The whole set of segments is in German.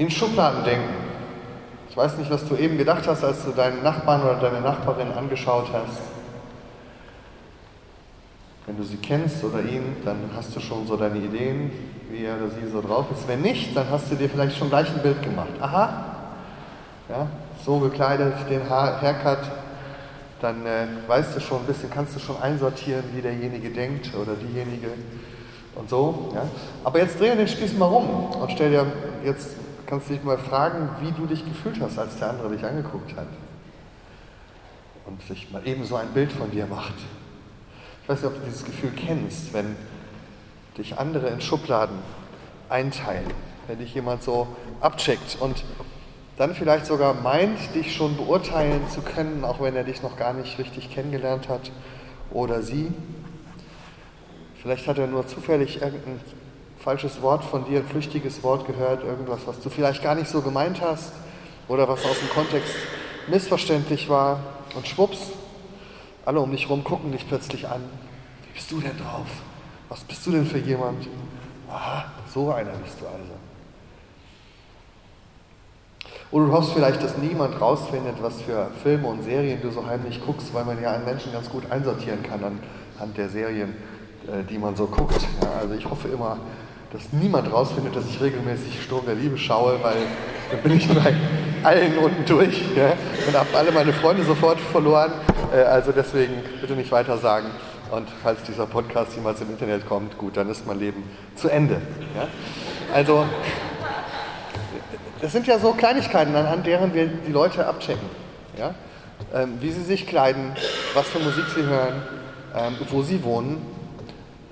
In Schubladen denken. Ich weiß nicht, was du eben gedacht hast, als du deinen Nachbarn oder deine Nachbarin angeschaut hast. Wenn du sie kennst oder ihn, dann hast du schon so deine Ideen, wie er oder sie so drauf ist. Wenn nicht, dann hast du dir vielleicht schon gleich ein Bild gemacht. Aha, ja, so gekleidet, den Haar, Haircut, dann äh, weißt du schon ein bisschen, kannst du schon einsortieren, wie derjenige denkt oder diejenige und so. Ja. Aber jetzt dreh den Spieß mal rum und stell dir, jetzt kannst dich mal fragen, wie du dich gefühlt hast, als der andere dich angeguckt hat. Und sich mal eben so ein Bild von dir macht. Ich weiß nicht, ob du dieses Gefühl kennst, wenn dich andere in Schubladen einteilen, wenn dich jemand so abcheckt und dann vielleicht sogar meint, dich schon beurteilen zu können, auch wenn er dich noch gar nicht richtig kennengelernt hat oder sie. Vielleicht hat er nur zufällig irgendein falsches Wort von dir, ein flüchtiges Wort gehört, irgendwas, was du vielleicht gar nicht so gemeint hast oder was aus dem Kontext missverständlich war. Und schwupps, alle um dich herum gucken dich plötzlich an. Wie bist du denn drauf? Was bist du denn für jemand? Aha, so einer bist du also. Oder du hoffst vielleicht, dass niemand rausfindet, was für Filme und Serien du so heimlich guckst, weil man ja einen Menschen ganz gut einsortieren kann anhand der Serien, äh, die man so guckt. Ja, also ich hoffe immer, dass niemand rausfindet, dass ich regelmäßig Sturm der Liebe schaue, weil dann bin ich bei allen unten durch ja, und habe alle meine Freunde sofort verloren. Äh, also deswegen bitte nicht weiter sagen. Und falls dieser Podcast jemals im Internet kommt, gut, dann ist mein Leben zu Ende. Ja? Also das sind ja so Kleinigkeiten, anhand deren wir die Leute abchecken. Ja? Ähm, wie sie sich kleiden, was für Musik sie hören, ähm, wo sie wohnen,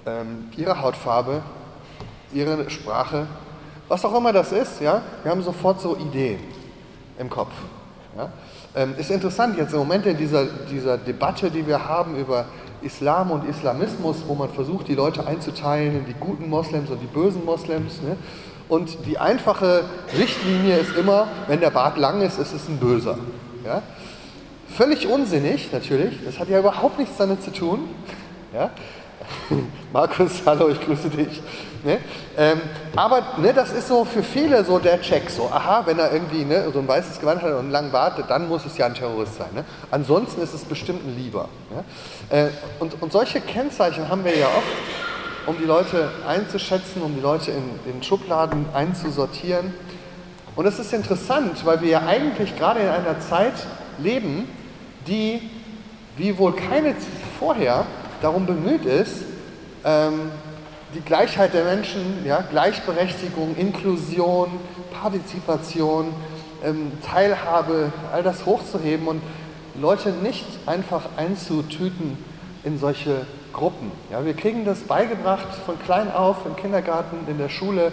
ähm, ihre Hautfarbe, ihre Sprache, was auch immer das ist. Ja? Wir haben sofort so Ideen im Kopf. Ja? Ähm, ist interessant jetzt im Moment in dieser, dieser Debatte, die wir haben über Islam und Islamismus, wo man versucht, die Leute einzuteilen in die guten Moslems und die bösen Moslems. Ne? Und die einfache Richtlinie ist immer, wenn der Bart lang ist, ist es ein Böser. Ja? Völlig unsinnig, natürlich. Das hat ja überhaupt nichts damit zu tun. Ja? Markus, hallo, ich grüße dich. Ne? Ähm, aber ne, das ist so für viele so der Check. So, aha, wenn er irgendwie ne, so ein weißes Gewand hat und einen langen Bart, dann muss es ja ein Terrorist sein. Ne? Ansonsten ist es bestimmt ein Lieber. Äh, und, und solche Kennzeichen haben wir ja oft um die Leute einzuschätzen, um die Leute in, in Schubladen einzusortieren. Und es ist interessant, weil wir ja eigentlich gerade in einer Zeit leben, die wie wohl keine vorher darum bemüht ist, ähm, die Gleichheit der Menschen, ja, Gleichberechtigung, Inklusion, Partizipation, ähm, Teilhabe, all das hochzuheben und Leute nicht einfach einzutüten in solche Gruppen. Ja, wir kriegen das beigebracht von klein auf im Kindergarten, in der Schule.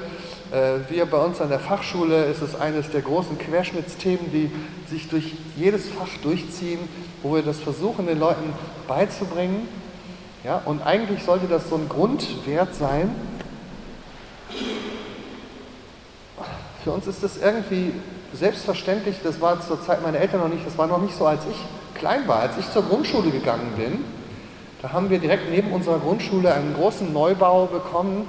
Äh, wir bei uns an der Fachschule ist es eines der großen Querschnittsthemen, die sich durch jedes Fach durchziehen, wo wir das versuchen, den Leuten beizubringen. Ja, und eigentlich sollte das so ein Grundwert sein. Für uns ist das irgendwie selbstverständlich, das war zur Zeit meiner Eltern noch nicht, das war noch nicht so, als ich klein war. Als ich zur Grundschule gegangen bin, da haben wir direkt neben unserer Grundschule einen großen Neubau bekommen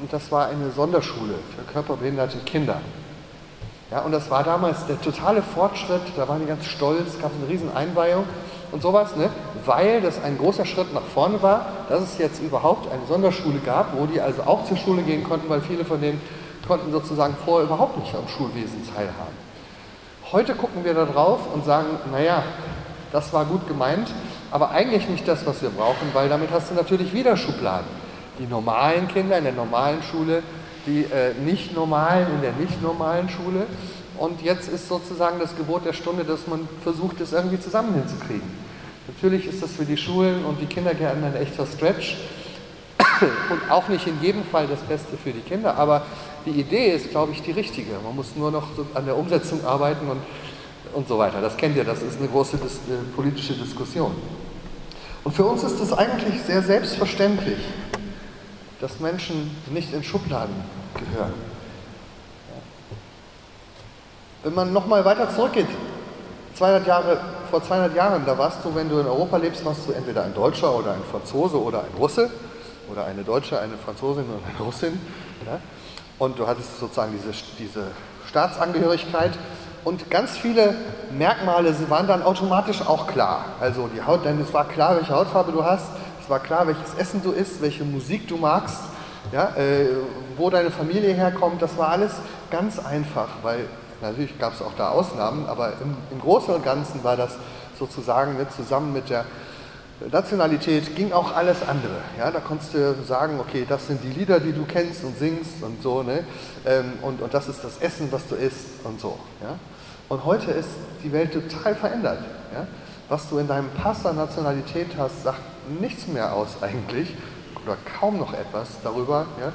und das war eine Sonderschule für körperbehinderte Kinder. Ja, und das war damals der totale Fortschritt, da waren die ganz stolz, gab es eine riesen Einweihung und sowas, ne? weil das ein großer Schritt nach vorne war, dass es jetzt überhaupt eine Sonderschule gab, wo die also auch zur Schule gehen konnten, weil viele von denen konnten sozusagen vorher überhaupt nicht am Schulwesen teilhaben. Heute gucken wir da drauf und sagen, naja, das war gut gemeint, aber eigentlich nicht das, was wir brauchen, weil damit hast du natürlich wieder Schubladen. Die normalen Kinder in der normalen Schule, die äh, nicht normalen in der nicht normalen Schule. Und jetzt ist sozusagen das Gebot der Stunde, dass man versucht, das irgendwie zusammen hinzukriegen. Natürlich ist das für die Schulen und die Kindergärten ein echter Stretch und auch nicht in jedem Fall das Beste für die Kinder, aber die Idee ist, glaube ich, die richtige. Man muss nur noch an der Umsetzung arbeiten und, und so weiter. Das kennt ihr, das ist eine große dis politische Diskussion. Und für uns ist es eigentlich sehr selbstverständlich, dass Menschen nicht in Schubladen gehören. Wenn man nochmal weiter zurückgeht, 200 Jahre, vor 200 Jahren, da warst du, wenn du in Europa lebst, warst du entweder ein Deutscher oder ein Franzose oder ein Russe oder eine Deutsche, eine Franzosin oder eine Russin. Ja? Und du hattest sozusagen diese, diese Staatsangehörigkeit und ganz viele Merkmale waren dann automatisch auch klar. Also die Haut, denn es war klar, welche Hautfarbe du hast, es war klar, welches Essen du isst, welche Musik du magst, ja, äh, wo deine Familie herkommt, das war alles ganz einfach, weil natürlich gab es auch da Ausnahmen, aber im, im Großen und Ganzen war das sozusagen ne, zusammen mit der Nationalität ging auch alles andere. Ja, da konntest du sagen, okay, das sind die Lieder, die du kennst und singst und so, ne? Ähm, und, und das ist das Essen, was du isst und so. Ja? Und heute ist die Welt total verändert. Ja? Was du in deinem Pass an Nationalität hast, sagt nichts mehr aus eigentlich oder kaum noch etwas darüber, ja?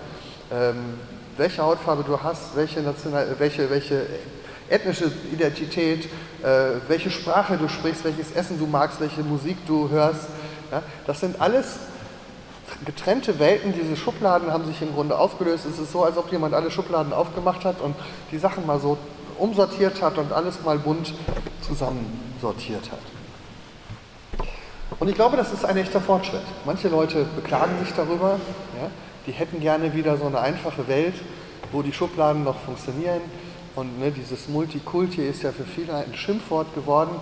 Welche Hautfarbe du hast, welche, National welche, welche ethnische Identität, äh, welche Sprache du sprichst, welches Essen du magst, welche Musik du hörst. Ja? Das sind alles getrennte Welten. Diese Schubladen haben sich im Grunde aufgelöst. Es ist so, als ob jemand alle Schubladen aufgemacht hat und die Sachen mal so umsortiert hat und alles mal bunt zusammensortiert hat. Und ich glaube, das ist ein echter Fortschritt. Manche Leute beklagen sich darüber. Ja? Die hätten gerne wieder so eine einfache Welt, wo die Schubladen noch funktionieren und ne, dieses Multikulti ist ja für viele ein Schimpfwort geworden,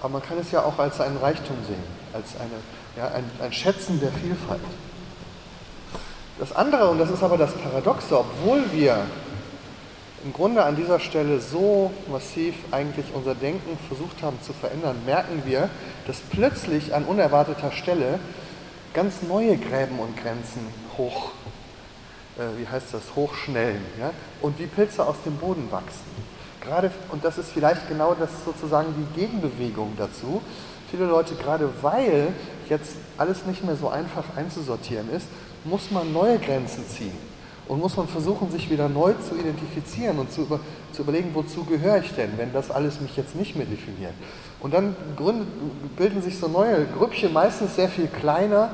aber man kann es ja auch als einen Reichtum sehen, als eine, ja, ein, ein Schätzen der Vielfalt. Das andere, und das ist aber das Paradoxe, obwohl wir im Grunde an dieser Stelle so massiv eigentlich unser Denken versucht haben zu verändern, merken wir, dass plötzlich an unerwarteter Stelle ganz neue Gräben und Grenzen hoch wie heißt das, hochschnellen ja? und wie Pilze aus dem Boden wachsen. Gerade, und das ist vielleicht genau das sozusagen die Gegenbewegung dazu. Viele Leute, gerade weil jetzt alles nicht mehr so einfach einzusortieren ist, muss man neue Grenzen ziehen und muss man versuchen, sich wieder neu zu identifizieren und zu, über, zu überlegen, wozu gehöre ich denn, wenn das alles mich jetzt nicht mehr definiert. Und dann gründen, bilden sich so neue Grüppchen, meistens sehr viel kleiner,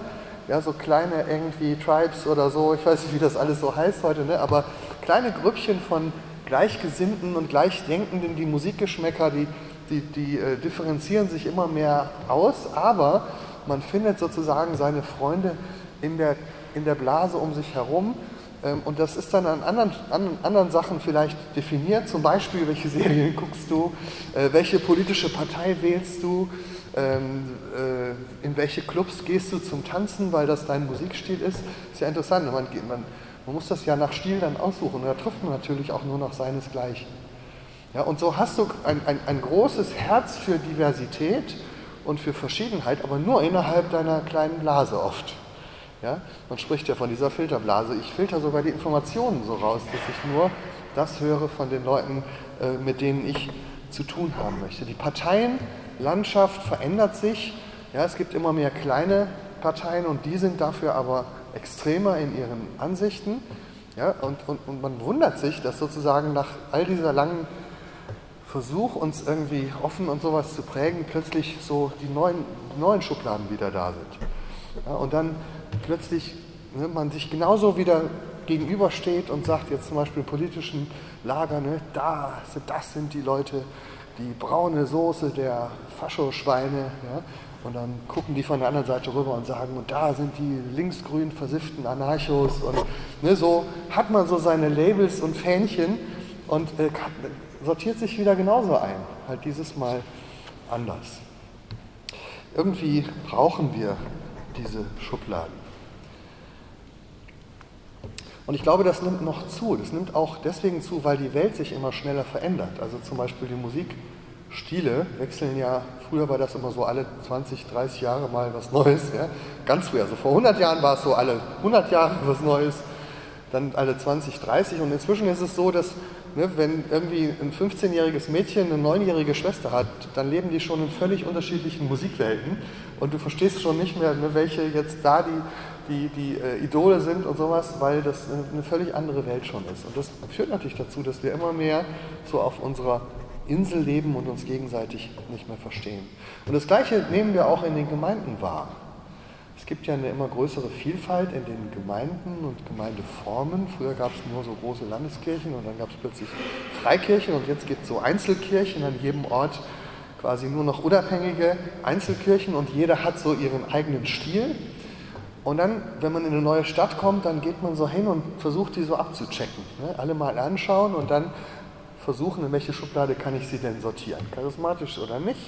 ja, so kleine irgendwie Tribes oder so, ich weiß nicht, wie das alles so heißt heute, ne? aber kleine Grüppchen von Gleichgesinnten und Gleichdenkenden, die Musikgeschmäcker, die, die, die äh, differenzieren sich immer mehr aus, aber man findet sozusagen seine Freunde in der, in der Blase um sich herum. Ähm, und das ist dann an anderen, an anderen Sachen vielleicht definiert, zum Beispiel, welche Serien guckst du, äh, welche politische Partei wählst du, in welche Clubs gehst du zum Tanzen, weil das dein Musikstil ist. Ist ja interessant. Man, man, man muss das ja nach Stil dann aussuchen. Und da trifft man natürlich auch nur noch seinesgleichen. Ja, und so hast du ein, ein, ein großes Herz für Diversität und für Verschiedenheit, aber nur innerhalb deiner kleinen Blase oft. Ja? Man spricht ja von dieser Filterblase. Ich filter sogar die Informationen so raus, dass ich nur das höre von den Leuten, äh, mit denen ich zu tun haben möchte. Die Parteien Landschaft verändert sich. Ja, es gibt immer mehr kleine Parteien und die sind dafür aber extremer in ihren Ansichten. Ja, und, und, und man wundert sich, dass sozusagen nach all dieser langen Versuch, uns irgendwie offen und sowas zu prägen, plötzlich so die neuen, neuen Schubladen wieder da sind. Ja, und dann plötzlich ne, man sich genauso wieder gegenübersteht und sagt jetzt zum Beispiel politischen Lager, ne, da, das sind die Leute, die braune Soße der Faschoschweine. Ja? Und dann gucken die von der anderen Seite rüber und sagen, und da sind die linksgrün versifften Anarchos. Und ne, so hat man so seine Labels und Fähnchen und äh, sortiert sich wieder genauso ein. Halt dieses Mal anders. Irgendwie brauchen wir diese Schubladen. Und ich glaube, das nimmt noch zu. Das nimmt auch deswegen zu, weil die Welt sich immer schneller verändert. Also zum Beispiel die Musikstile wechseln ja, früher war das immer so alle 20, 30 Jahre mal was Neues. Ja? Ganz früher, also vor 100 Jahren war es so alle 100 Jahre was Neues, dann alle 20, 30. Und inzwischen ist es so, dass ne, wenn irgendwie ein 15-jähriges Mädchen eine 9-jährige Schwester hat, dann leben die schon in völlig unterschiedlichen Musikwelten. Und du verstehst schon nicht mehr, ne, welche jetzt da die die, die äh, Idole sind und sowas, weil das eine völlig andere Welt schon ist. Und das führt natürlich dazu, dass wir immer mehr so auf unserer Insel leben und uns gegenseitig nicht mehr verstehen. Und das Gleiche nehmen wir auch in den Gemeinden wahr. Es gibt ja eine immer größere Vielfalt in den Gemeinden und Gemeindeformen. Früher gab es nur so große Landeskirchen und dann gab es plötzlich Freikirchen und jetzt gibt es so Einzelkirchen an jedem Ort quasi nur noch unabhängige Einzelkirchen und jeder hat so ihren eigenen Stil. Und dann, wenn man in eine neue Stadt kommt, dann geht man so hin und versucht, die so abzuchecken. Ne? Alle mal anschauen und dann versuchen, in welche Schublade kann ich sie denn sortieren. Charismatisch oder nicht,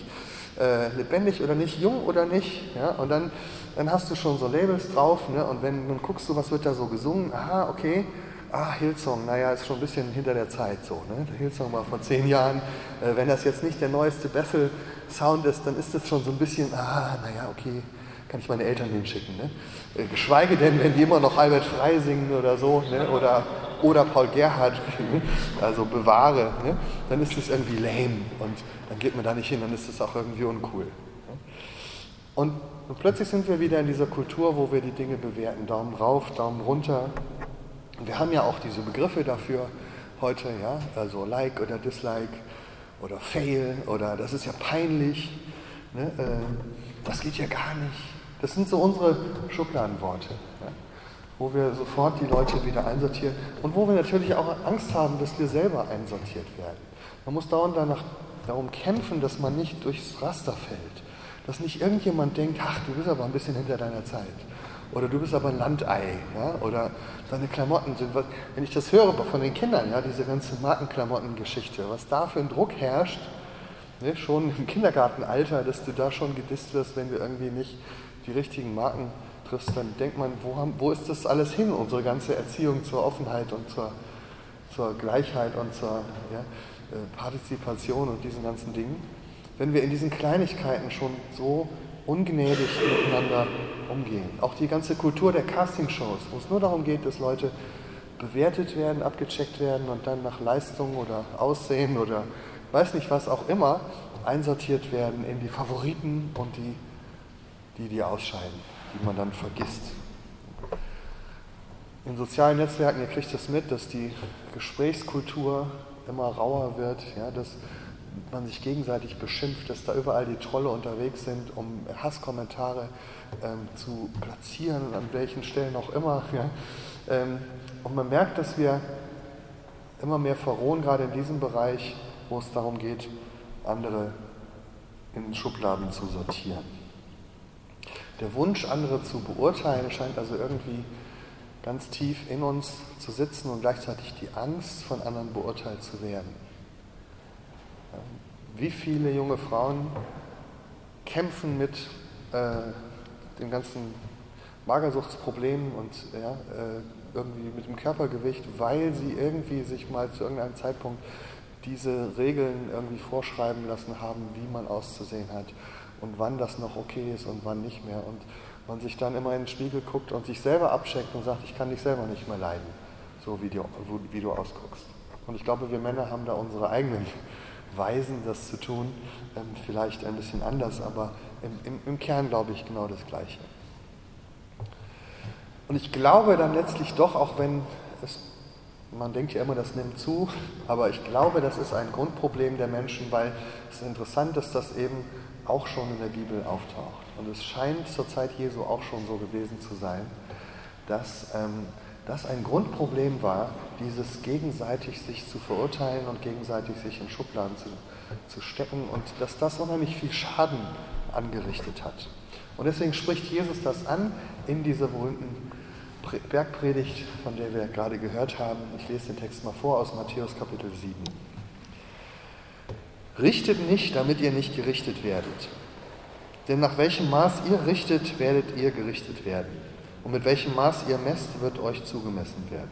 äh, lebendig oder nicht, jung oder nicht. Ja? Und dann, dann hast du schon so Labels drauf ne? und wenn dann guckst du, was wird da so gesungen, aha, okay, ah, Hillsong, naja, ist schon ein bisschen hinter der Zeit so. Ne? Hillsong war vor zehn Jahren. Äh, wenn das jetzt nicht der neueste Bethel-Sound ist, dann ist das schon so ein bisschen, ah, naja, okay, kann ich meine Eltern hinschicken. Ne? Äh, geschweige denn, wenn die immer noch Albert Frei singen oder so, ne? oder, oder Paul Gerhardt, ne? also bewahre, ne? dann ist das irgendwie lame und dann geht man da nicht hin, dann ist das auch irgendwie uncool. Ne? Und, und plötzlich sind wir wieder in dieser Kultur, wo wir die Dinge bewerten. Daumen rauf, Daumen runter. Und wir haben ja auch diese Begriffe dafür heute, ja, also Like oder Dislike oder Fail oder das ist ja peinlich, ne? Äh, das geht ja gar nicht. Das sind so unsere Schubladenworte, ja, wo wir sofort die Leute wieder einsortieren und wo wir natürlich auch Angst haben, dass wir selber einsortiert werden. Man muss dauernd danach, darum kämpfen, dass man nicht durchs Raster fällt. Dass nicht irgendjemand denkt, ach, du bist aber ein bisschen hinter deiner Zeit. Oder du bist aber ein Landei. Ja? Oder deine Klamotten sind, wenn ich das höre von den Kindern, ja, diese ganze Markenklamottengeschichte, was da für ein Druck herrscht, ne, schon im Kindergartenalter, dass du da schon gedisst wirst, wenn du irgendwie nicht die richtigen Marken triffst, dann denkt man, wo, haben, wo ist das alles hin, unsere ganze Erziehung zur Offenheit und zur, zur Gleichheit und zur ja, äh, Partizipation und diesen ganzen Dingen. Wenn wir in diesen Kleinigkeiten schon so ungnädig miteinander umgehen. Auch die ganze Kultur der Castingshows, wo es nur darum geht, dass Leute bewertet werden, abgecheckt werden und dann nach Leistung oder Aussehen oder weiß nicht was auch immer einsortiert werden in die Favoriten und die die, die ausscheiden, die man dann vergisst. In sozialen Netzwerken, ihr kriegt das mit, dass die Gesprächskultur immer rauer wird, ja, dass man sich gegenseitig beschimpft, dass da überall die Trolle unterwegs sind, um Hasskommentare ähm, zu platzieren, an welchen Stellen auch immer. Ja. Ähm, und man merkt, dass wir immer mehr verrohen, gerade in diesem Bereich, wo es darum geht, andere in Schubladen zu sortieren. Der Wunsch, andere zu beurteilen, scheint also irgendwie ganz tief in uns zu sitzen und gleichzeitig die Angst, von anderen beurteilt zu werden. Wie viele junge Frauen kämpfen mit äh, dem ganzen Magersuchtsproblem und ja, äh, irgendwie mit dem Körpergewicht, weil sie irgendwie sich mal zu irgendeinem Zeitpunkt diese Regeln irgendwie vorschreiben lassen haben, wie man auszusehen hat und wann das noch okay ist und wann nicht mehr. Und man sich dann immer in den Spiegel guckt und sich selber abcheckt und sagt, ich kann dich selber nicht mehr leiden, so wie du, wie du ausguckst. Und ich glaube, wir Männer haben da unsere eigenen Weisen, das zu tun, ähm, vielleicht ein bisschen anders, aber im, im, im Kern glaube ich genau das Gleiche. Und ich glaube dann letztlich doch, auch wenn es, man denkt ja immer, das nimmt zu, aber ich glaube, das ist ein Grundproblem der Menschen, weil es interessant ist, dass das eben auch schon in der Bibel auftaucht. Und es scheint zur Zeit Jesu auch schon so gewesen zu sein, dass ähm, das ein Grundproblem war, dieses gegenseitig sich zu verurteilen und gegenseitig sich in Schubladen zu, zu stecken und dass das unheimlich viel Schaden angerichtet hat. Und deswegen spricht Jesus das an in dieser berühmten Bergpredigt, von der wir gerade gehört haben. Ich lese den Text mal vor aus Matthäus Kapitel 7. Richtet nicht, damit ihr nicht gerichtet werdet. Denn nach welchem Maß ihr richtet, werdet ihr gerichtet werden. Und mit welchem Maß ihr messt, wird euch zugemessen werden.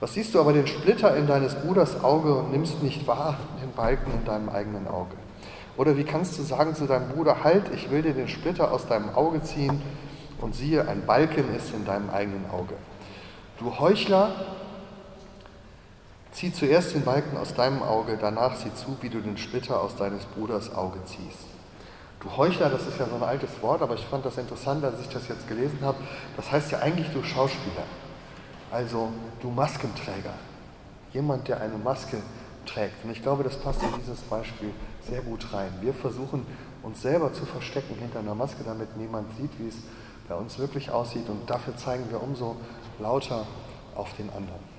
Was siehst du aber den Splitter in deines Bruders Auge und nimmst nicht wahr den Balken in deinem eigenen Auge? Oder wie kannst du sagen zu deinem Bruder, halt, ich will dir den Splitter aus deinem Auge ziehen und siehe, ein Balken ist in deinem eigenen Auge. Du Heuchler, Zieh zuerst den Balken aus deinem Auge, danach sieh zu, wie du den Splitter aus deines Bruders Auge ziehst. Du Heuchler, das ist ja so ein altes Wort, aber ich fand das interessant, als ich das jetzt gelesen habe. Das heißt ja eigentlich du Schauspieler, also du Maskenträger, jemand, der eine Maske trägt. Und ich glaube, das passt in dieses Beispiel sehr gut rein. Wir versuchen uns selber zu verstecken hinter einer Maske, damit niemand sieht, wie es bei uns wirklich aussieht. Und dafür zeigen wir umso lauter auf den anderen.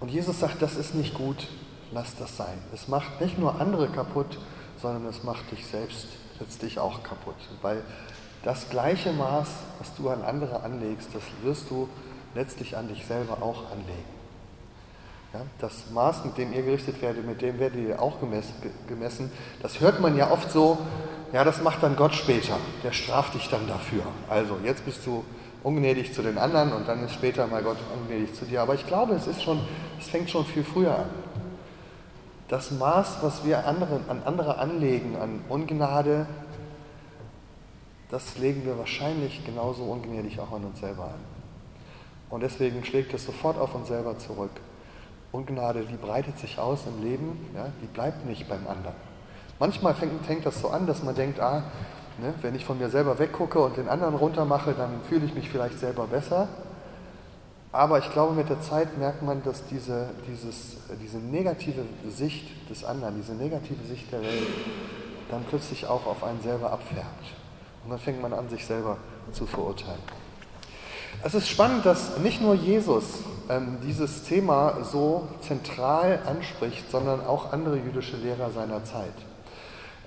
Und Jesus sagt, das ist nicht gut, lass das sein. Es macht nicht nur andere kaputt, sondern es macht dich selbst letztlich auch kaputt. Weil das gleiche Maß, was du an andere anlegst, das wirst du letztlich an dich selber auch anlegen. Ja, das Maß, mit dem ihr gerichtet werdet, mit dem werdet ihr auch gemessen. Das hört man ja oft so, ja, das macht dann Gott später. Der straft dich dann dafür. Also, jetzt bist du ungnädig zu den anderen und dann ist später mal Gott ungnädig zu dir. Aber ich glaube, es ist schon, es fängt schon viel früher an. Das Maß, was wir anderen, an andere anlegen, an Ungnade, das legen wir wahrscheinlich genauso ungnädig auch an uns selber an. Und deswegen schlägt es sofort auf uns selber zurück. Ungnade, die breitet sich aus im Leben, ja, die bleibt nicht beim anderen. Manchmal fängt, fängt das so an, dass man denkt, ah, ne, wenn ich von mir selber weggucke und den anderen runtermache, dann fühle ich mich vielleicht selber besser. Aber ich glaube, mit der Zeit merkt man, dass diese, dieses, diese negative Sicht des anderen, diese negative Sicht der Welt, dann plötzlich auch auf einen selber abfärbt. Und dann fängt man an, sich selber zu verurteilen. Es ist spannend, dass nicht nur Jesus ähm, dieses Thema so zentral anspricht, sondern auch andere jüdische Lehrer seiner Zeit.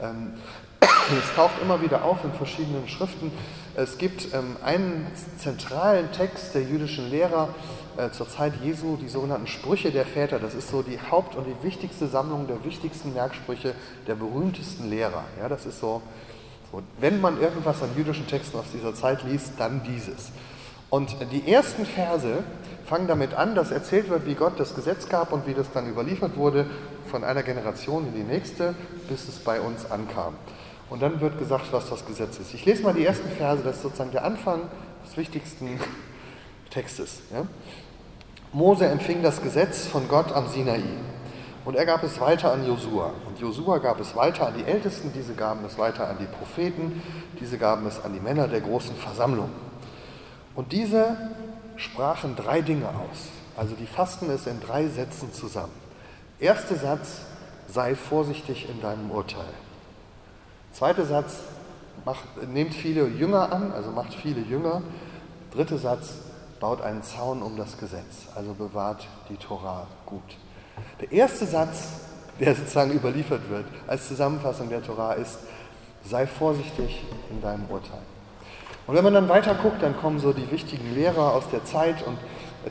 Ähm, es taucht immer wieder auf in verschiedenen Schriften. Es gibt ähm, einen zentralen Text der jüdischen Lehrer äh, zur Zeit Jesu, die sogenannten Sprüche der Väter. Das ist so die Haupt- und die wichtigste Sammlung der wichtigsten Merksprüche der berühmtesten Lehrer. Ja, das ist so, so, wenn man irgendwas an jüdischen Texten aus dieser Zeit liest, dann dieses. Und die ersten Verse fangen damit an, dass erzählt wird, wie Gott das Gesetz gab und wie das dann überliefert wurde von einer Generation in die nächste, bis es bei uns ankam. Und dann wird gesagt, was das Gesetz ist. Ich lese mal die ersten Verse, das ist sozusagen der Anfang des wichtigsten Textes. Ja? Mose empfing das Gesetz von Gott am Sinai und er gab es weiter an Josua. Und Josua gab es weiter an die Ältesten, diese gaben es weiter an die Propheten, diese gaben es an die Männer der großen Versammlung. Und diese sprachen drei Dinge aus. Also die fassen es in drei Sätzen zusammen. Erster Satz, sei vorsichtig in deinem Urteil. Zweiter Satz, macht, nehmt viele Jünger an, also macht viele Jünger. Dritter Satz, baut einen Zaun um das Gesetz, also bewahrt die Tora gut. Der erste Satz, der sozusagen überliefert wird als Zusammenfassung der Tora ist, sei vorsichtig in deinem Urteil. Und wenn man dann weiter guckt, dann kommen so die wichtigen Lehrer aus der Zeit und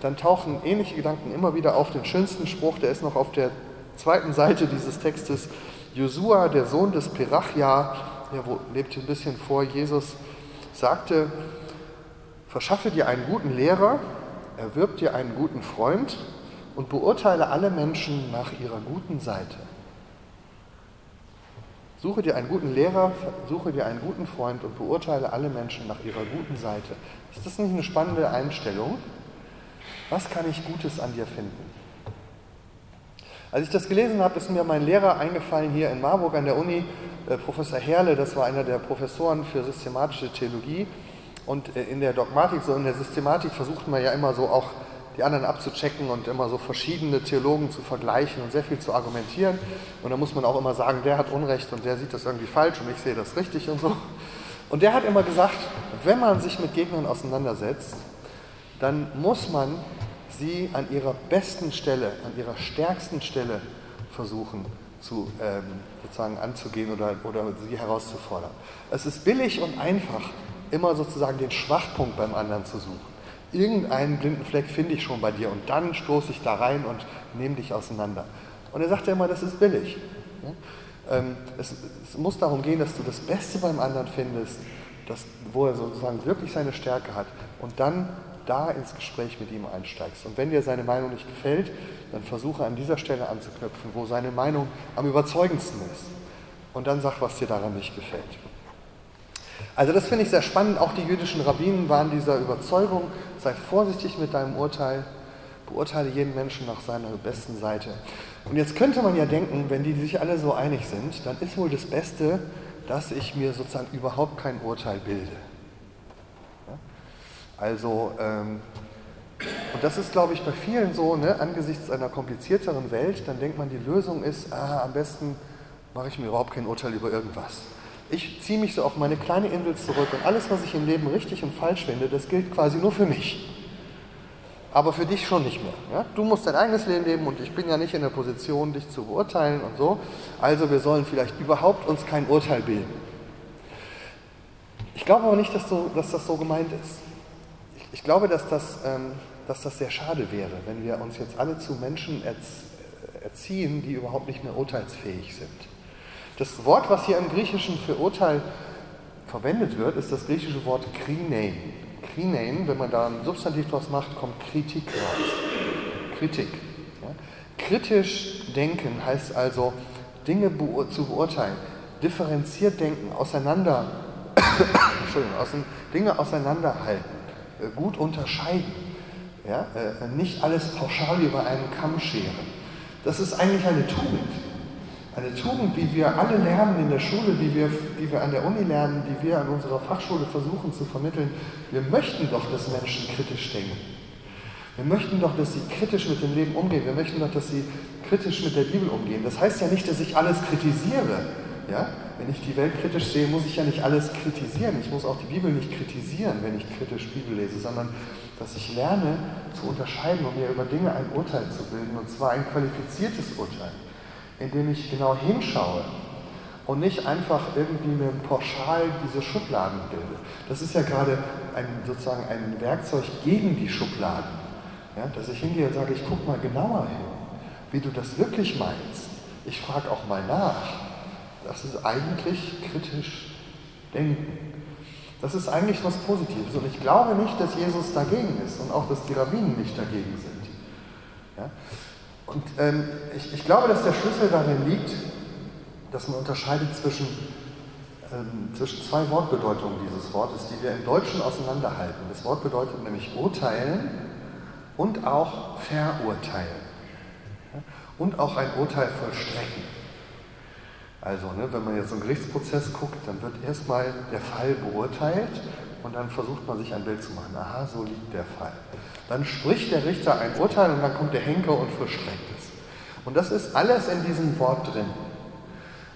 dann tauchen ähnliche Gedanken immer wieder auf. Den schönsten Spruch, der ist noch auf der zweiten Seite dieses Textes. Josua, der Sohn des Perachia, der lebte ein bisschen vor Jesus, sagte, verschaffe dir einen guten Lehrer, erwirb dir einen guten Freund und beurteile alle Menschen nach ihrer guten Seite. Suche dir einen guten Lehrer, suche dir einen guten Freund und beurteile alle Menschen nach ihrer guten Seite. Ist das nicht eine spannende Einstellung? Was kann ich Gutes an dir finden? Als ich das gelesen habe, ist mir mein Lehrer eingefallen hier in Marburg an der Uni, äh, Professor Herle, das war einer der Professoren für systematische Theologie. Und äh, in der Dogmatik, so in der Systematik versucht man ja immer so auch die anderen abzuchecken und immer so verschiedene Theologen zu vergleichen und sehr viel zu argumentieren. Und da muss man auch immer sagen, der hat Unrecht und der sieht das irgendwie falsch und ich sehe das richtig und so. Und der hat immer gesagt, wenn man sich mit Gegnern auseinandersetzt, dann muss man sie an ihrer besten Stelle, an ihrer stärksten Stelle versuchen zu, ähm, sozusagen anzugehen oder, oder sie herauszufordern. Es ist billig und einfach, immer sozusagen den Schwachpunkt beim anderen zu suchen irgendeinen blinden Fleck finde ich schon bei dir und dann stoße ich da rein und nehme dich auseinander. Und er sagt ja immer, das ist billig. Ähm, es, es, muss darum gehen, dass du das Beste beim anderen findest, das, wo er sozusagen wirklich seine Stärke hat und dann da ins Gespräch mit ihm einsteigst. Und wenn dir seine Meinung nicht gefällt, dann versuche an dieser Stelle anzuknüpfen, wo seine Meinung am überzeugendsten ist. Und dann sag, was dir daran nicht gefällt. Also das finde ich sehr spannend. Auch die jüdischen Rabbinen waren dieser Überzeugung, sei vorsichtig mit deinem Urteil, beurteile jeden Menschen nach seiner besten Seite. Und jetzt könnte man ja denken, wenn die sich alle so einig sind, dann ist wohl das Beste, dass ich mir sozusagen überhaupt kein Urteil bilde. Also, ähm, und das ist, glaube ich, bei vielen so, ne, angesichts einer komplizierteren Welt, dann denkt man, die Lösung ist, ah, am besten mache ich mir überhaupt kein Urteil über irgendwas. Ich ziehe mich so auf meine kleine Insel zurück und alles, was ich im Leben richtig und falsch finde, das gilt quasi nur für mich. Aber für dich schon nicht mehr. Ja? Du musst dein eigenes Leben leben und ich bin ja nicht in der Position, dich zu beurteilen und so. Also wir sollen vielleicht überhaupt uns kein Urteil bilden. Ich glaube aber nicht, dass, so, dass das so gemeint ist. Ich, ich glaube, dass das ähm, dass das sehr schade wäre, wenn wir uns jetzt alle zu Menschen erziehen, die überhaupt nicht mehr urteilsfähig sind. Das Wort, was hier im Griechischen für Urteil verwendet wird, ist das griechische Wort krinein. Krinein, wenn man da ein Substantiv draus macht, kommt Kritik raus. Kritik. Ja? Kritisch denken heißt also, Dinge zu beurteilen, differenziert denken, auseinander, Entschuldigung, aus, Dinge auseinanderhalten, äh, gut unterscheiden, ja? Äh, nicht alles pauschal über einen Kamm scheren. Das ist eigentlich eine Tugend. Eine Tugend, die wir alle lernen in der Schule, die wir, die wir an der Uni lernen, die wir an unserer Fachschule versuchen zu vermitteln. Wir möchten doch, dass Menschen kritisch denken. Wir möchten doch, dass sie kritisch mit dem Leben umgehen. Wir möchten doch, dass sie kritisch mit der Bibel umgehen. Das heißt ja nicht, dass ich alles kritisiere. Ja? Wenn ich die Welt kritisch sehe, muss ich ja nicht alles kritisieren. Ich muss auch die Bibel nicht kritisieren, wenn ich kritisch Bibel lese, sondern dass ich lerne zu unterscheiden und mir über Dinge ein Urteil zu bilden, und zwar ein qualifiziertes Urteil indem ich genau hinschaue und nicht einfach irgendwie mir pauschal diese Schubladen bilde. Das ist ja gerade ein, sozusagen ein Werkzeug gegen die Schubladen. Ja, dass ich hingehe und sage, ich gucke mal genauer hin, wie du das wirklich meinst. Ich frage auch mal nach. Das ist eigentlich kritisch denken. Das ist eigentlich was Positives. Und ich glaube nicht, dass Jesus dagegen ist und auch, dass die Rabbinen nicht dagegen sind. Ja? Und ähm, ich, ich, glaube, dass der Schlüssel darin liegt, dass man unterscheidet zwischen, ähm, zwischen zwei Wortbedeutungen dieses Wortes, die wir im Deutschen auseinanderhalten. Das Wort bedeutet nämlich urteilen und auch verurteilen. Und auch ein Urteil vollstrecken. Also, ne, wenn man jetzt so einen Gerichtsprozess guckt, dann wird erstmal der Fall beurteilt und dann versucht man sich ein Bild zu machen. Aha, so liegt der Fall. Dann spricht der Richter ein Urteil und dann kommt der Henker und vollstreckt es. Und das ist alles in diesem Wort drin.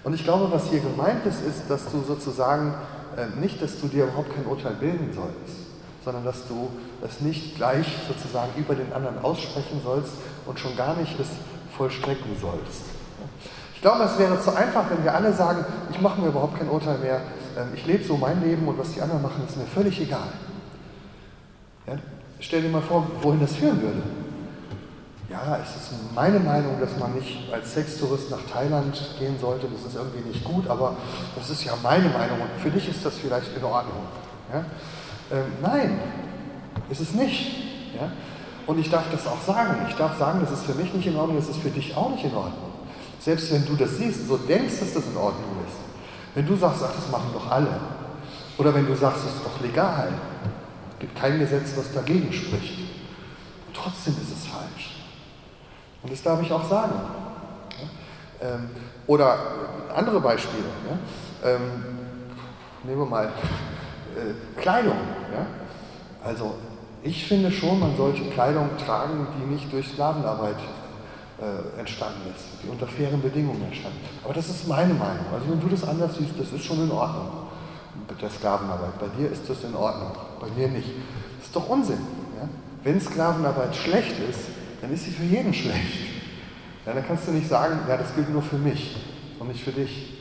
Und ich glaube, was hier gemeint ist, ist, dass du sozusagen äh, nicht, dass du dir überhaupt kein Urteil bilden sollst, sondern dass du es nicht gleich sozusagen über den anderen aussprechen sollst und schon gar nicht es vollstrecken sollst. Ich glaube, es wäre zu einfach, wenn wir alle sagen, ich mache mir überhaupt kein Urteil mehr, ich lebe so mein Leben und was die anderen machen, ist mir völlig egal. Ja? Stell dir mal vor, wohin das führen würde. Ja, es ist meine Meinung, dass man nicht als Sextourist nach Thailand gehen sollte. Das ist irgendwie nicht gut, aber das ist ja meine Meinung und für dich ist das vielleicht in Ordnung. Ja? Ähm, nein, ist es nicht. Ja? Und ich darf das auch sagen. Ich darf sagen, das ist für mich nicht in Ordnung, das ist für dich auch nicht in Ordnung. Selbst wenn du das siehst, so denkst, dass das in Ordnung ist. Wenn du sagst, ach, das machen doch alle. Oder wenn du sagst, das ist doch legal. Es gibt kein Gesetz, was dagegen spricht. Und trotzdem ist es falsch. Und das darf ich auch sagen. Ähm, oder andere Beispiele. Ähm, nehmen wir mal äh, Kleidung. Also ich finde schon, man sollte Kleidung tragen, die nicht durch Sklavenarbeit äh, entstanden ist, die unter fairen Bedingungen entstanden ist. Aber das ist meine Meinung. Also wenn du das anders siehst, das ist schon in Ordnung mit der Sklavenarbeit. Bei dir ist das in Ordnung, bei mir nicht. Das ist doch Unsinn. Ja? Wenn Sklavenarbeit schlecht ist, dann ist sie für jeden schlecht. Ja, dann kannst du nicht sagen, ja, das gilt nur für mich und nicht für dich.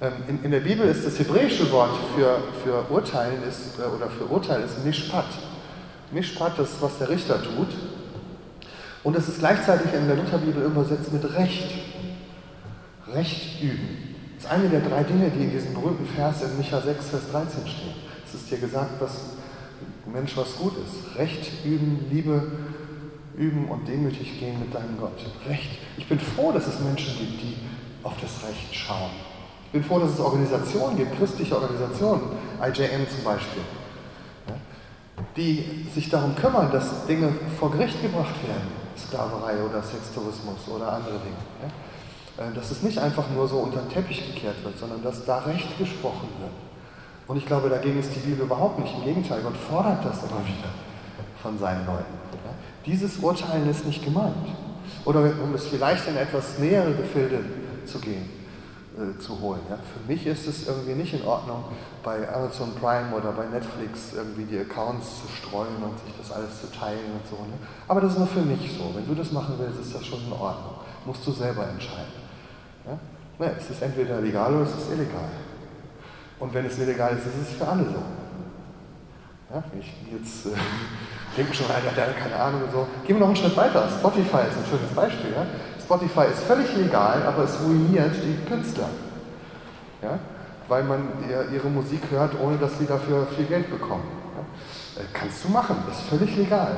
Ähm, in, in, der Bibel ist das hebräische Wort für, für Urteilen ist, äh, oder für Urteil ist Mishpat. Mishpat ist, was der Richter tut. Und es ist gleichzeitig in der Lutherbibel übersetzt mit Recht. Recht üben. Das ist eine der drei Dinge, die in diesem berühmten Vers in Micha 6, Vers 13 stehen. Es ist dir gesagt, was Mensch was gut ist. Recht üben, Liebe üben und demütig gehen mit deinem Gott. Recht. Ich bin froh, dass es Menschen gibt, die auf das Recht schauen. Ich bin froh, dass es Organisationen gibt, christliche Organisationen, IJM zum Beispiel, die sich darum kümmern, dass Dinge vor Gericht gebracht werden. Sklaverei oder Sextourismus oder andere Dinge. Ja? Äh, dass es nicht einfach nur so unter den Teppich gekehrt wird, sondern dass da Recht gesprochen wird. Und ich glaube, dagegen ist die Bibel überhaupt nicht. Im Gegenteil, Gott fordert das immer wieder von seinen Leuten. Ja? Dieses Urteilen ist nicht gemeint. Oder um es vielleicht in etwas nähere Gefilde zu gehen äh, zu holen. Ja? Für mich ist es irgendwie nicht in Ordnung, bei Amazon Prime oder bei Netflix irgendwie die Accounts zu streuen und sich das alles zu teilen und so. Ne? Aber das ist nur für mich so. Wenn du das machen willst, ist das schon in Ordnung. Musst du selber entscheiden. Ja? Ja, es ist entweder legal oder es ist illegal. Und wenn es illegal ist, ist es für alle so. Ja, ich jetzt äh, denken schon, der hat keine Ahnung und so. Gehen wir noch einen Schritt weiter. Spotify ist ein schönes Beispiel. Ja? Spotify ist völlig legal, aber es ruiniert die Künstler. Ja? Weil man ihre Musik hört, ohne dass sie dafür viel Geld bekommen. Ja? Äh, kannst du machen, ist völlig legal.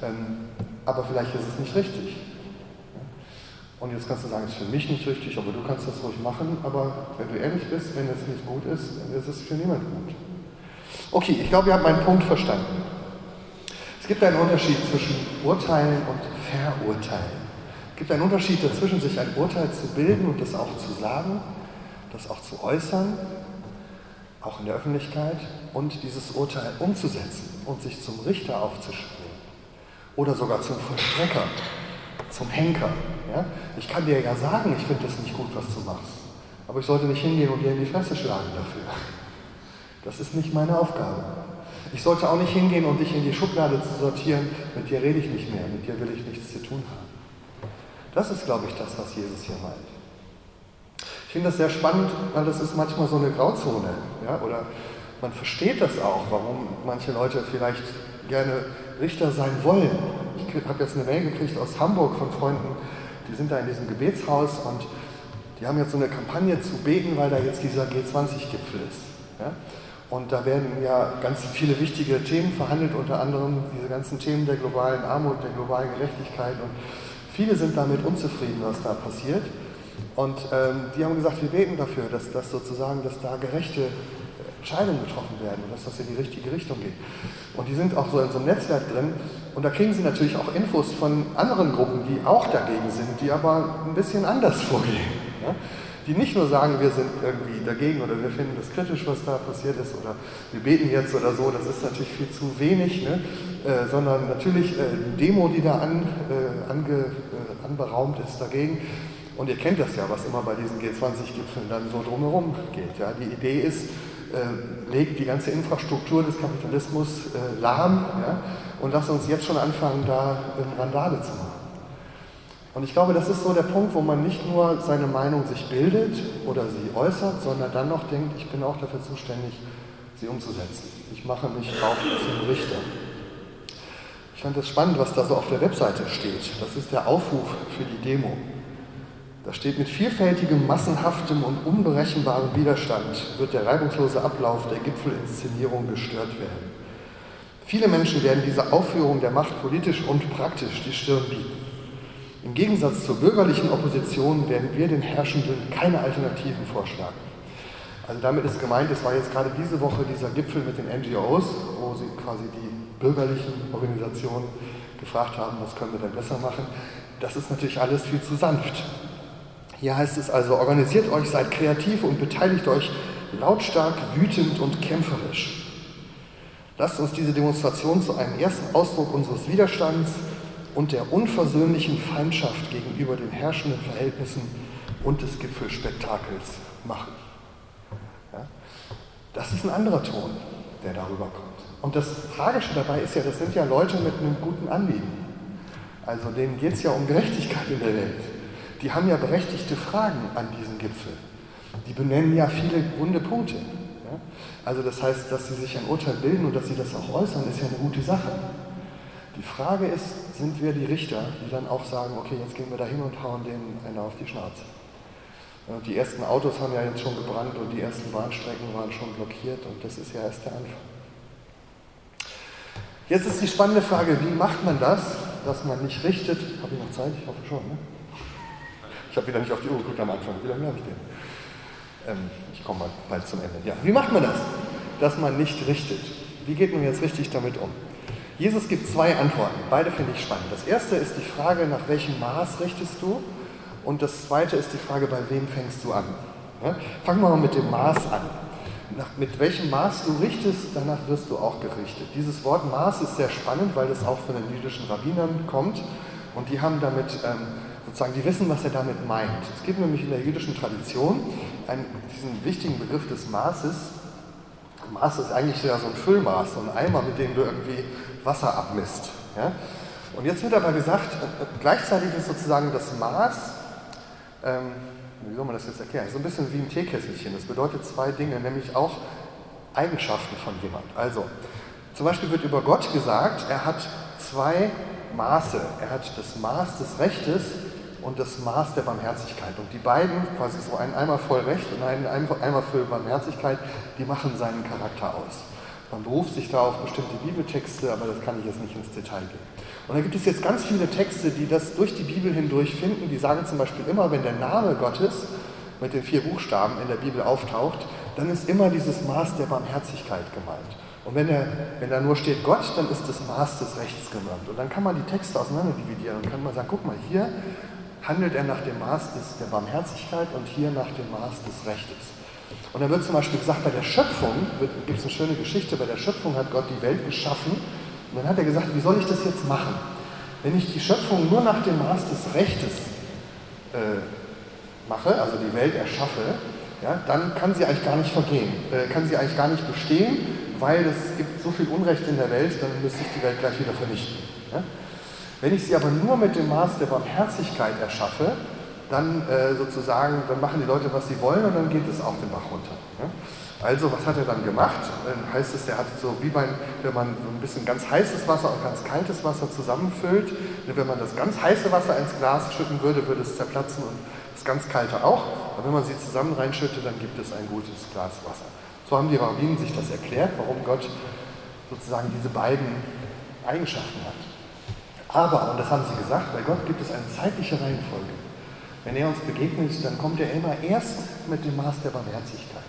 Ja? Ähm, aber vielleicht ist es nicht richtig. Und jetzt kannst du sagen, es ist für mich nicht richtig, aber du kannst das ruhig machen. Aber wenn du ehrlich bist, wenn es nicht gut ist, dann ist es für niemand gut. Okay, ich glaube, ihr habt meinen Punkt verstanden. Es gibt einen Unterschied zwischen Urteilen und Verurteilen. Es gibt einen Unterschied dazwischen, sich ein Urteil zu bilden und das auch zu sagen, das auch zu äußern, auch in der Öffentlichkeit, und dieses Urteil umzusetzen und sich zum Richter aufzuspielen oder sogar zum Vollstrecker zum Henker. Ja? Ich kann dir ja sagen, ich finde das nicht gut, was du machst. Aber ich sollte nicht hingehen und dir in die Fresse schlagen dafür. Das ist nicht meine Aufgabe. Ich sollte auch nicht hingehen und dich in die Schublade zu sortieren, mit dir rede ich nicht mehr, mit dir will ich nichts zu tun haben. Das ist, glaube ich, das, was Jesus hier meint. Ich finde das sehr spannend, weil das ist manchmal so eine Grauzone. Ja? Oder man versteht das auch, warum manche Leute vielleicht gerne Richter sein wollen. Ich habe jetzt eine Mail gekriegt aus Hamburg von Freunden, die sind da in diesem Gebetshaus und die haben jetzt so eine Kampagne zu beten, weil da jetzt dieser G20-Gipfel ist. Ja? Und da werden ja ganz viele wichtige Themen verhandelt, unter anderem diese ganzen Themen der globalen Armut, der globalen Gerechtigkeit. Und viele sind damit unzufrieden, was da passiert. Und ähm, die haben gesagt, wir beten dafür, dass das sozusagen, dass da gerechte Entscheidungen getroffen werden und dass das in die richtige Richtung geht. Und die sind auch so in so einem Netzwerk drin und da kriegen sie natürlich auch Infos von anderen Gruppen, die auch dagegen sind, die aber ein bisschen anders vorgehen. Ja? Die nicht nur sagen, wir sind irgendwie dagegen oder wir finden das kritisch, was da passiert ist oder wir beten jetzt oder so, das ist natürlich viel zu wenig, ne? äh, sondern natürlich äh, Demo, die da an, äh, ange, anberaumt ist dagegen. Und ihr kennt das ja, was immer bei diesen G20-Gipfeln dann so drumherum geht. Ja? Die Idee ist, äh, legt die ganze Infrastruktur des Kapitalismus äh, lahm ja, und lasst uns jetzt schon anfangen, da ähm, Randale zu machen. Und ich glaube, das ist so der Punkt, wo man nicht nur seine Meinung sich bildet oder sie äußert, sondern dann noch denkt, ich bin auch dafür zuständig, sie umzusetzen. Ich mache mich auch zum Richter. Ich fand es spannend, was da so auf der Webseite steht. Das ist der Aufruf für die Demo. Da steht, mit vielfältigem, massenhaftem und unberechenbarem Widerstand wird der reibungslose Ablauf der Gipfelinszenierung gestört werden. Viele Menschen werden dieser Aufführung der Macht politisch und praktisch die Stirn bieten. Im Gegensatz zur bürgerlichen Opposition werden wir den Herrschenden keine Alternativen vorschlagen. Also damit ist gemeint, es war jetzt gerade diese Woche dieser Gipfel mit den NGOs, wo sie quasi die bürgerlichen Organisationen gefragt haben, was können wir denn besser machen. Das ist natürlich alles viel zu sanft. Hier heißt es also, organisiert euch, seid kreativ und beteiligt euch lautstark, wütend und kämpferisch. Lasst uns diese Demonstration zu einem ersten Ausdruck unseres Widerstands und der unversöhnlichen Feindschaft gegenüber den herrschenden Verhältnissen und des Gipfelspektakels machen. Ja? Das ist ein anderer Ton, der darüber kommt. Und das Tragische dabei ist ja, das sind ja Leute mit einem guten Anliegen. Also denen geht es ja um Gerechtigkeit in der Welt die haben ja berechtigte Fragen an diesen Gipfel. Die benennen ja viele runde Punkte. Also das heißt, dass sie sich ein Urteil bilden und dass sie das auch äußern, ist ja eine gute Sache. Die Frage ist, sind wir die Richter, die dann auch sagen, okay, jetzt gehen wir da hin und hauen denen einer auf die Schnauze. Die ersten Autos haben ja jetzt schon gebrannt und die ersten Bahnstrecken waren schon blockiert und das ist ja erst der Anfang. Jetzt ist die spannende Frage, wie macht man das, dass man nicht richtet? Habe ich noch Zeit? Ich hoffe schon. Ne? Ich habe wieder nicht auf die Uhr geguckt am Anfang. Wie lange habe ich denn? Ähm, ich komme mal bald zum Ende. Ja, wie macht man das? Dass man nicht richtet. Wie geht man jetzt richtig damit um? Jesus gibt zwei Antworten. Beide finde ich spannend. Das erste ist die Frage, nach welchem Maß richtest du? Und das zweite ist die Frage, bei wem fängst du an? Ja? Fangen wir mal mit dem Maß an. Nach, mit welchem Maß du richtest, danach wirst du auch gerichtet. Dieses Wort Maß ist sehr spannend, weil es auch von den jüdischen Rabbinern kommt. Und die haben damit ähm, sozusagen, die wissen, was er damit meint. Es gibt nämlich in der jüdischen Tradition einen, diesen wichtigen Begriff des Maßes. Maß ist eigentlich ja so ein Füllmaß, so ein Eimer, mit dem du irgendwie Wasser abmisst. Ja? Und jetzt wird aber gesagt, äh, gleichzeitig ist sozusagen das Maß, ähm, wie soll man das jetzt erklären, so ein bisschen wie ein Teekesselchen. Das bedeutet zwei Dinge, nämlich auch Eigenschaften von jemand. Also, Zum Beispiel wird über Gott gesagt, er hat zwei Maße. Er hat das Maß des Rechtes und das Maß der Barmherzigkeit. Und die beiden, quasi so ein Eimer voll Recht und ein Eimer voll Barmherzigkeit, die machen seinen Charakter aus. Man beruft sich da auf bestimmte Bibeltexte, aber das kann ich jetzt nicht ins Detail gehen. Und da gibt es jetzt ganz viele Texte, die das durch die Bibel hindurch finden. Die sagen zum Beispiel immer, wenn der Name Gottes mit den vier Buchstaben in der Bibel auftaucht, dann ist immer dieses Maß der Barmherzigkeit gemeint. Und wenn, er, wenn da nur steht Gott, dann ist das Maß des Rechts gemeint. Und dann kann man die Texte auseinander dividieren und kann man sagen, guck mal, hier handelt er nach dem Maß des, der Barmherzigkeit und hier nach dem Maß des Rechtes. Und dann wird zum Beispiel gesagt, bei der Schöpfung, gibt es eine schöne Geschichte, bei der Schöpfung hat Gott die Welt geschaffen und dann hat er gesagt, wie soll ich das jetzt machen? Wenn ich die Schöpfung nur nach dem Maß des Rechtes äh, mache, also die Welt erschaffe, ja, dann kann sie eigentlich gar nicht vergehen, äh, kann sie eigentlich gar nicht bestehen, weil es gibt so viel Unrecht in der Welt, dann müsste ich die Welt gleich wieder vernichten. Ja? Wenn ich sie aber nur mit dem Maß der Barmherzigkeit erschaffe, dann äh, sozusagen, dann machen die Leute, was sie wollen und dann geht es auch den Bach runter. Ja? Also, was hat er dann gemacht? Dann heißt es, er hat so wie bei, wenn man so ein bisschen ganz heißes Wasser und ganz kaltes Wasser zusammenfüllt, wenn man das ganz heiße Wasser ins Glas schütten würde, würde es zerplatzen und das ganz kalte auch. Aber wenn man sie zusammen reinschüttet, dann gibt es ein gutes Glas Wasser. So haben die Rabbinen sich das erklärt, warum Gott sozusagen diese beiden Eigenschaften hat. Aber, und das haben sie gesagt, bei Gott gibt es eine zeitliche Reihenfolge. Wenn er uns begegnet, dann kommt er immer erst mit dem Maß der Barmherzigkeit.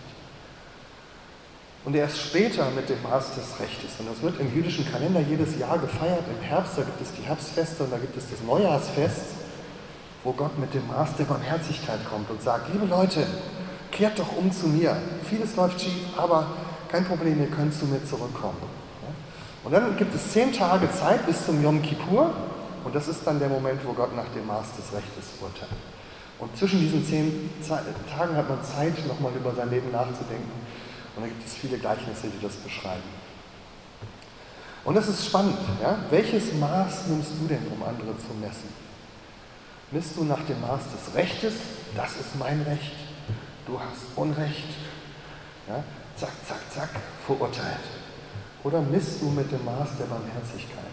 Und erst später mit dem Maß des Rechtes. Und das wird im jüdischen Kalender jedes Jahr gefeiert. Im Herbst, da gibt es die Herbstfeste und da gibt es das Neujahrsfest, wo Gott mit dem Maß der Barmherzigkeit kommt und sagt, liebe Leute, kehrt doch um zu mir. Vieles läuft schief, aber kein Problem, ihr könnt zu mir zurückkommen. Und dann gibt es zehn Tage Zeit bis zum Yom Kippur. Und das ist dann der Moment, wo Gott nach dem Maß des Rechtes urteilt. Und zwischen diesen zehn Tagen hat man Zeit, nochmal über sein Leben nachzudenken. Und da gibt es viele Gleichnisse, die das beschreiben. Und das ist spannend. Ja? Welches Maß nimmst du denn, um andere zu messen? Misst du nach dem Maß des Rechtes? Das ist mein Recht. Du hast Unrecht. Ja? Zack, zack, zack, verurteilt. Oder misst du mit dem Maß der Barmherzigkeit?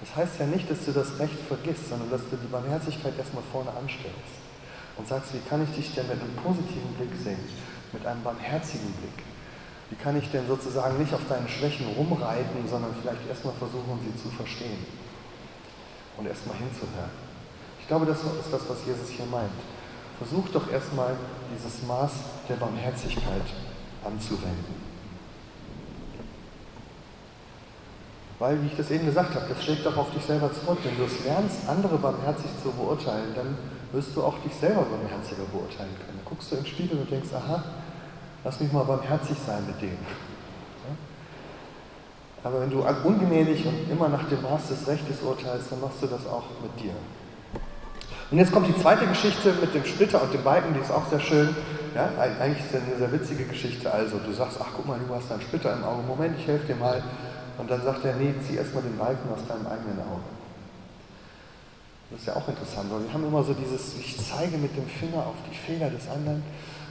Das heißt ja nicht, dass du das Recht vergisst, sondern dass du die Barmherzigkeit erstmal vorne anstellst und sagst, wie kann ich dich denn mit einem positiven Blick sehen, mit einem barmherzigen Blick? Wie kann ich denn sozusagen nicht auf deinen Schwächen rumreiten, sondern vielleicht erstmal versuchen, sie zu verstehen und erstmal hinzuhören? Ich glaube, das ist das, was Jesus hier meint. Versuch doch erstmal dieses Maß der Barmherzigkeit anzuwenden. Weil, wie ich das eben gesagt habe, das schlägt auch auf dich selber zurück. Wenn du es lernst, andere barmherzig zu beurteilen, dann wirst du auch dich selber barmherziger beurteilen können. Dann guckst du im Spiegel und denkst, aha, lass mich mal barmherzig sein mit dem. Aber wenn du ungnädig und immer nach dem Maß des Rechtes urteilst, dann machst du das auch mit dir. Und jetzt kommt die zweite Geschichte mit dem Splitter und dem Balken, die ist auch sehr schön. Ja, eigentlich ist das eine sehr witzige Geschichte. Also, du sagst, ach guck mal, du hast einen Splitter im Auge. Moment, ich helfe dir mal. Und dann sagt er, nee, zieh erstmal den Balken aus deinem eigenen Auge. Das ist ja auch interessant, weil wir haben immer so dieses, ich zeige mit dem Finger auf die Fehler des anderen.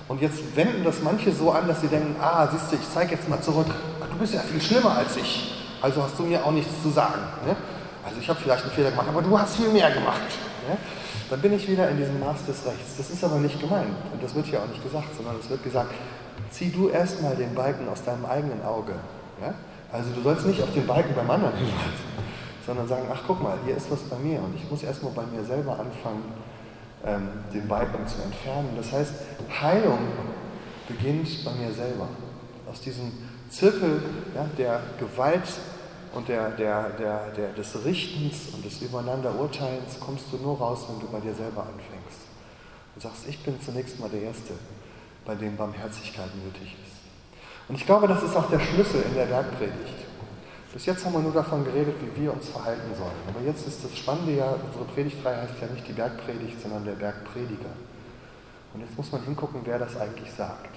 Und jetzt wenden das manche so an, dass sie denken, ah, siehst du, ich zeige jetzt mal zurück. Du bist ja viel schlimmer als ich. Also hast du mir auch nichts zu sagen. Ne? Also ich habe vielleicht einen Fehler gemacht, aber du hast viel mehr gemacht. Ne? Dann bin ich wieder in diesem Maß des Rechts. Das ist aber nicht gemeint. Und das wird hier auch nicht gesagt, sondern es wird gesagt, zieh du erstmal den Balken aus deinem eigenen Auge. Ja? Also du sollst nicht auf den Balken beim anderen hinweisen, sondern sagen, ach guck mal, hier ist was bei mir und ich muss erstmal bei mir selber anfangen, ähm, den Balken zu entfernen. Das heißt, Heilung beginnt bei mir selber. Aus diesem Zirkel ja, der Gewalt und der, der, der, der, des Richtens und des Übereinanderurteilens kommst du nur raus, wenn du bei dir selber anfängst. Und sagst, ich bin zunächst mal der Erste, bei dem Barmherzigkeit nötig ist. Und ich glaube, das ist auch der Schlüssel in der Bergpredigt. Bis jetzt haben wir nur davon geredet, wie wir uns verhalten sollen. Aber jetzt ist das Spannende ja, unsere Predigtreihe heißt ja nicht die Bergpredigt, sondern der Bergprediger. Und jetzt muss man hingucken, wer das eigentlich sagt.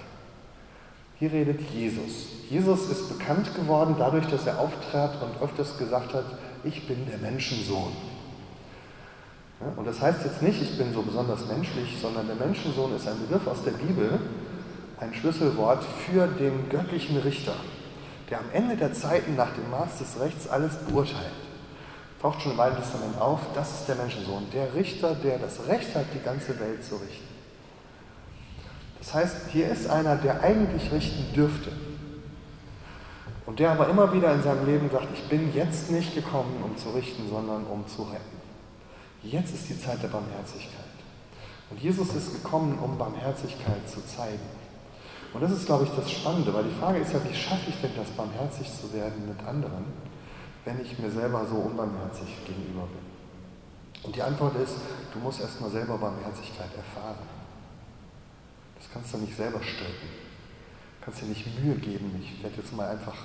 Hier redet Jesus. Jesus ist bekannt geworden dadurch, dass er auftrat und öfters gesagt hat, ich bin der Menschensohn. Und das heißt jetzt nicht, ich bin so besonders menschlich, sondern der Menschensohn ist ein Begriff aus der Bibel, ein Schlüsselwort für den göttlichen Richter, der am Ende der Zeiten nach dem Maß des Rechts alles beurteilt. Taucht schon im Alten Testament auf, das ist der Menschensohn, der Richter, der das Recht hat, die ganze Welt zu richten. Das heißt, hier ist einer, der eigentlich richten dürfte. Und der aber immer wieder in seinem Leben sagt, ich bin jetzt nicht gekommen, um zu richten, sondern um zu retten. Jetzt ist die Zeit der Barmherzigkeit. Und Jesus ist gekommen, um Barmherzigkeit zu zeigen. Und das ist, glaube ich, das Spannende, weil die Frage ist ja, wie schaffe ich denn das, barmherzig zu werden mit anderen, wenn ich mir selber so unbarmherzig gegenüber bin? Und die Antwort ist, du musst erstmal selber Barmherzigkeit erfahren. Das kannst du nicht selber stülpen. Du kannst dir nicht Mühe geben, ich werde jetzt mal einfach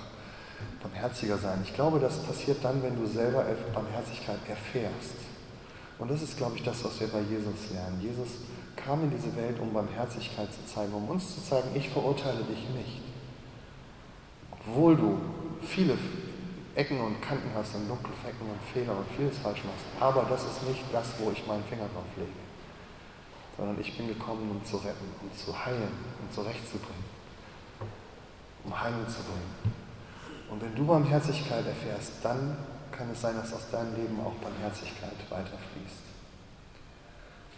barmherziger sein. Ich glaube, das passiert dann, wenn du selber Barmherzigkeit erfährst. Und das ist, glaube ich, das, was wir bei Jesus lernen. Jesus kam in diese Welt, um Barmherzigkeit zu zeigen, um uns zu zeigen, ich verurteile dich nicht. Obwohl du viele Ecken und Kanten hast und dunkle Flecken und Fehler und vieles falsch machst. Aber das ist nicht das, wo ich meinen Finger drauf lege. Sondern ich bin gekommen, um zu retten, um zu heilen, um zurechtzubringen. Um Heilung zu bringen. Und wenn du Barmherzigkeit erfährst, dann kann es sein, dass aus deinem Leben auch Barmherzigkeit weiterfließt.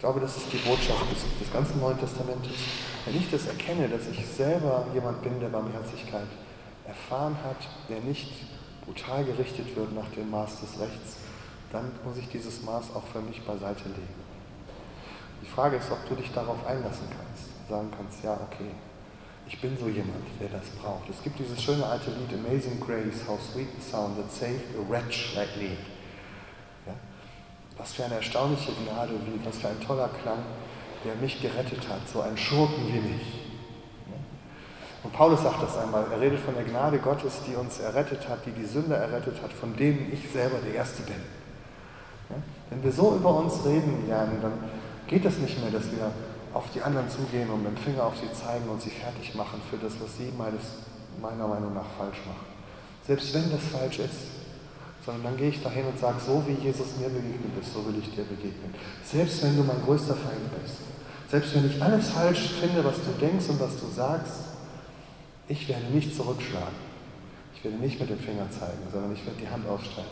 Ich glaube, das ist die Botschaft des, des ganzen Neuen Testamentes. Wenn ich das erkenne, dass ich selber jemand bin, der Barmherzigkeit erfahren hat, der nicht brutal gerichtet wird nach dem Maß des Rechts, dann muss ich dieses Maß auch für mich beiseite legen. Die Frage ist, ob du dich darauf einlassen kannst, sagen kannst, ja, okay, ich bin so jemand, der das braucht. Es gibt dieses schöne alte Lied Amazing Grace, How Sweet the Sound That Saved a Wretch Like Me. Was für eine erstaunliche Gnade, wie, was für ein toller Klang, der mich gerettet hat, so ein Schurken wie mich. Und Paulus sagt das einmal, er redet von der Gnade Gottes, die uns errettet hat, die die Sünder errettet hat, von denen ich selber der Erste bin. Wenn wir so über uns reden lernen, dann geht es nicht mehr, dass wir auf die anderen zugehen und mit dem Finger auf sie zeigen und sie fertig machen für das, was sie meines, meiner Meinung nach falsch machen. Selbst wenn das falsch ist. Sondern dann gehe ich dahin und sage, so wie Jesus mir begegnet ist, so will ich dir begegnen. Selbst wenn du mein größter Feind bist. Selbst wenn ich alles falsch finde, was du denkst und was du sagst, ich werde nicht zurückschlagen. Ich werde nicht mit dem Finger zeigen, sondern ich werde die Hand ausstrecken,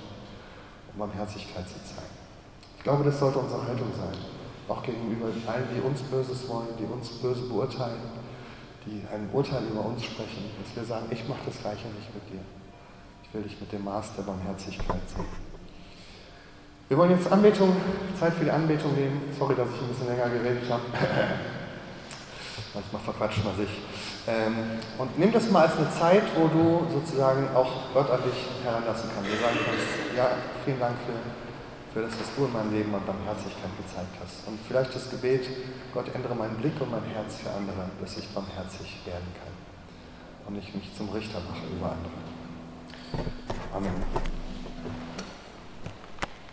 um Barmherzigkeit zu zeigen. Ich glaube, das sollte unsere Haltung sein auch gegenüber allen, die uns Böses wollen, die uns böse beurteilen, die ein Urteil über uns sprechen, dass wir sagen, ich mache das Gleiche nicht mit dir. Ich will dich mit dem Maß der Barmherzigkeit sehen. Wir wollen jetzt Anbetung, Zeit für die Anbetung nehmen. Sorry, dass ich ein bisschen länger geredet habe. Manchmal verquatscht man sich. Ähm, und nimm das mal als eine Zeit, wo du sozusagen auch Gott an dich heranlassen kannst. Du sagen kannst, ja, vielen Dank für für das, was du in meinem Leben an Barmherzigkeit gezeigt hast. Und vielleicht das Gebet, Gott, ändere meinen Blick und mein Herz für andere, dass ich barmherzig werden kann und ich mich zum Richter mache über andere. 아멘.